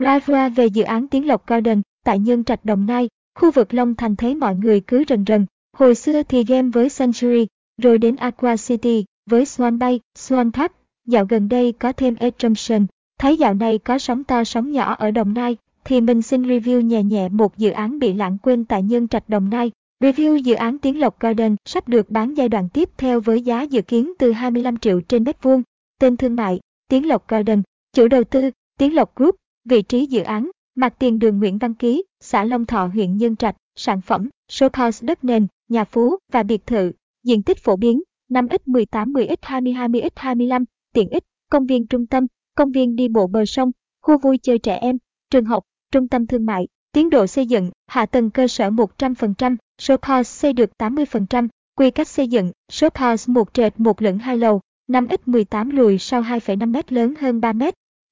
Rivera về dự án Tiến Lộc Garden tại Nhân Trạch Đồng Nai, khu vực Long Thành thấy mọi người cứ rần rần. Hồi xưa thì game với Century, rồi đến Aqua City với Swan Bay, Swan Park. Dạo gần đây có thêm Assumption. Thấy dạo này có sóng to sóng nhỏ ở Đồng Nai, thì mình xin review nhẹ nhẹ một dự án bị lãng quên tại Nhân Trạch Đồng Nai. Review dự án Tiến Lộc Garden sắp được bán giai đoạn tiếp theo với giá dự kiến từ 25 triệu trên mét vuông. Tên thương mại, Tiến Lộc Garden, chủ đầu tư, Tiến Lộc Group, vị trí dự án, mặt tiền đường Nguyễn Văn Ký, xã Long Thọ huyện Nhân Trạch, sản phẩm, shop house đất nền, nhà phú và biệt thự, diện tích phổ biến, 5x18 10x 20 20x 25, tiện ích, công viên trung tâm, công viên đi bộ bờ sông, khu vui chơi trẻ em, trường học, trung tâm thương mại, tiến độ xây dựng, hạ tầng cơ sở 100%, shop house xây được 80%, quy cách xây dựng, shop house một trệt một lửng hai lầu, 5x18 lùi sau 2,5 m lớn hơn 3 m,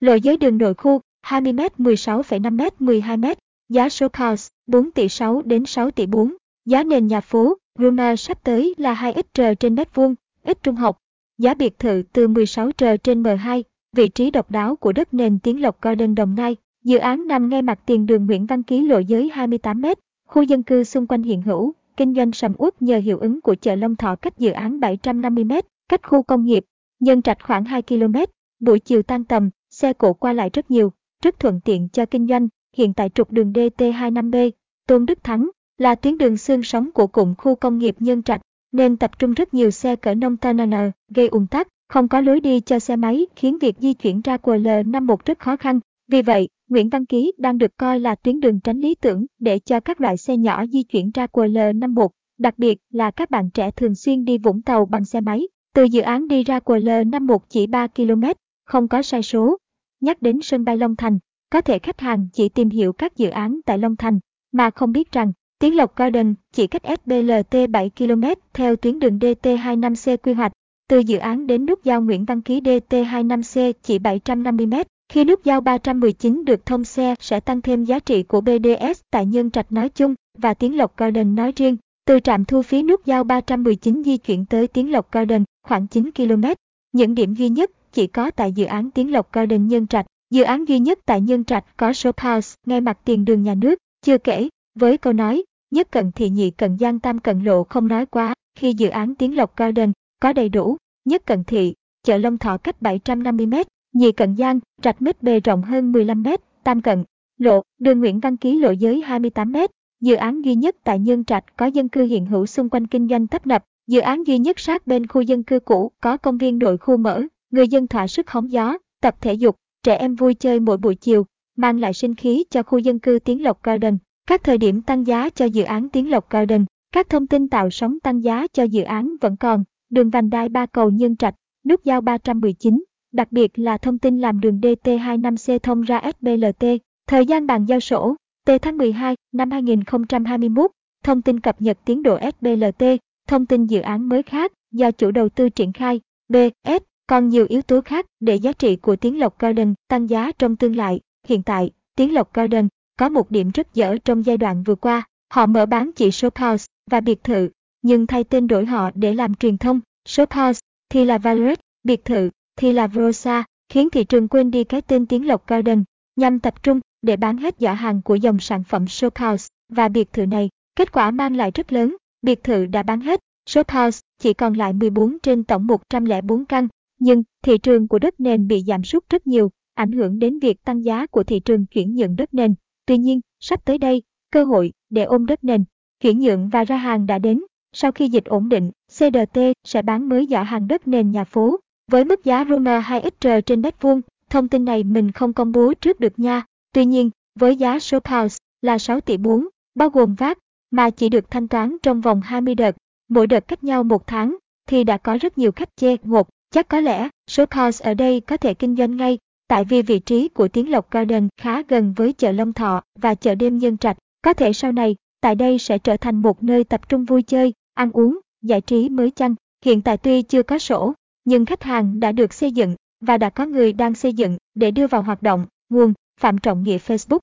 lộ giới đường nội khu, 20 m 16,5 m 12 m, giá show house 4 tỷ 6 đến 6 tỷ 4, giá nền nhà phố, Rumor sắp tới là 2 XR trên mét vuông, ít trung học, giá biệt thự từ 16 r trên M2, vị trí độc đáo của đất nền Tiến Lộc Garden Đồng Nai, dự án nằm ngay mặt tiền đường Nguyễn Văn Ký lộ giới 28 m, khu dân cư xung quanh hiện hữu, kinh doanh sầm uất nhờ hiệu ứng của chợ Long Thọ cách dự án 750 m, cách khu công nghiệp, nhân trạch khoảng 2 km, buổi chiều tan tầm, xe cộ qua lại rất nhiều, rất thuận tiện cho kinh doanh, hiện tại trục đường DT25B, Tôn Đức Thắng, là tuyến đường xương sống của cụm khu công nghiệp Nhân Trạch, nên tập trung rất nhiều xe cỡ nông tonner, gây ùn tắc, không có lối đi cho xe máy khiến việc di chuyển ra QL51 rất khó khăn. Vì vậy, Nguyễn Văn Ký đang được coi là tuyến đường tránh lý tưởng để cho các loại xe nhỏ di chuyển ra QL51, đặc biệt là các bạn trẻ thường xuyên đi Vũng Tàu bằng xe máy. Từ dự án đi ra QL51 chỉ 3 km, không có sai số. Nhắc đến sân bay Long Thành, có thể khách hàng chỉ tìm hiểu các dự án tại Long Thành, mà không biết rằng Tiến Lộc Garden chỉ cách SBLT 7 km theo tuyến đường DT25C quy hoạch. Từ dự án đến nút giao Nguyễn Văn Ký DT25C chỉ 750 m. Khi nút giao 319 được thông xe sẽ tăng thêm giá trị của BDS tại Nhân Trạch nói chung và Tiến Lộc Garden nói riêng. Từ trạm thu phí nút giao 319 di chuyển tới Tiến Lộc Garden khoảng 9 km. Những điểm duy nhất chỉ có tại dự án Tiến Lộc Garden Nhân Trạch. Dự án duy nhất tại Nhân Trạch có shop house ngay mặt tiền đường nhà nước. Chưa kể, với câu nói, nhất cận thì nhị cận giang tam cận lộ không nói quá, khi dự án Tiến Lộc Garden có đầy đủ, nhất cận thị, chợ Long Thọ cách 750m, nhị cận giang, rạch mít bề rộng hơn 15m, tam cận, lộ, đường Nguyễn Văn Ký lộ giới 28m, dự án duy nhất tại Nhân Trạch có dân cư hiện hữu xung quanh kinh doanh tấp nập, dự án duy nhất sát bên khu dân cư cũ có công viên nội khu mở, người dân thỏa sức hóng gió, tập thể dục, trẻ em vui chơi mỗi buổi chiều, mang lại sinh khí cho khu dân cư Tiến Lộc Garden. Các thời điểm tăng giá cho dự án Tiến Lộc Garden, các thông tin tạo sóng tăng giá cho dự án vẫn còn, đường vành đai ba cầu Nhân Trạch, nút giao 319, đặc biệt là thông tin làm đường DT25C thông ra SBLT, thời gian bàn giao sổ, T tháng 12 năm 2021, thông tin cập nhật tiến độ SBLT, thông tin dự án mới khác do chủ đầu tư triển khai, B, S, còn nhiều yếu tố khác để giá trị của Tiến Lộc Garden tăng giá trong tương lai. Hiện tại, Tiến Lộc Garden có một điểm rất dở trong giai đoạn vừa qua, họ mở bán chỉ shop house và biệt thự, nhưng thay tên đổi họ để làm truyền thông, shop house thì là Violet, biệt thự thì là Rosa, khiến thị trường quên đi cái tên Tiến Lộc Garden, nhằm tập trung để bán hết giỏ hàng của dòng sản phẩm shop house và biệt thự này. Kết quả mang lại rất lớn, biệt thự đã bán hết, shop house chỉ còn lại 14 trên tổng 104 căn, nhưng thị trường của đất nền bị giảm sút rất nhiều, ảnh hưởng đến việc tăng giá của thị trường chuyển nhượng đất nền. Tuy nhiên, sắp tới đây, cơ hội để ôm đất nền, chuyển nhượng và ra hàng đã đến. Sau khi dịch ổn định, CDT sẽ bán mới giỏ hàng đất nền nhà phố với mức giá Roma 2XR trên mét vuông. Thông tin này mình không công bố trước được nha. Tuy nhiên, với giá shop house là 6 tỷ 4, bao gồm VAT, mà chỉ được thanh toán trong vòng 20 đợt, mỗi đợt cách nhau một tháng, thì đã có rất nhiều khách chê ngột. Chắc có lẽ, số house ở đây có thể kinh doanh ngay tại vì vị trí của Tiến Lộc Garden khá gần với chợ Long Thọ và chợ đêm Nhân Trạch. Có thể sau này, tại đây sẽ trở thành một nơi tập trung vui chơi, ăn uống, giải trí mới chăng. Hiện tại tuy chưa có sổ, nhưng khách hàng đã được xây dựng và đã có người đang xây dựng để đưa vào hoạt động. Nguồn Phạm Trọng Nghĩa Facebook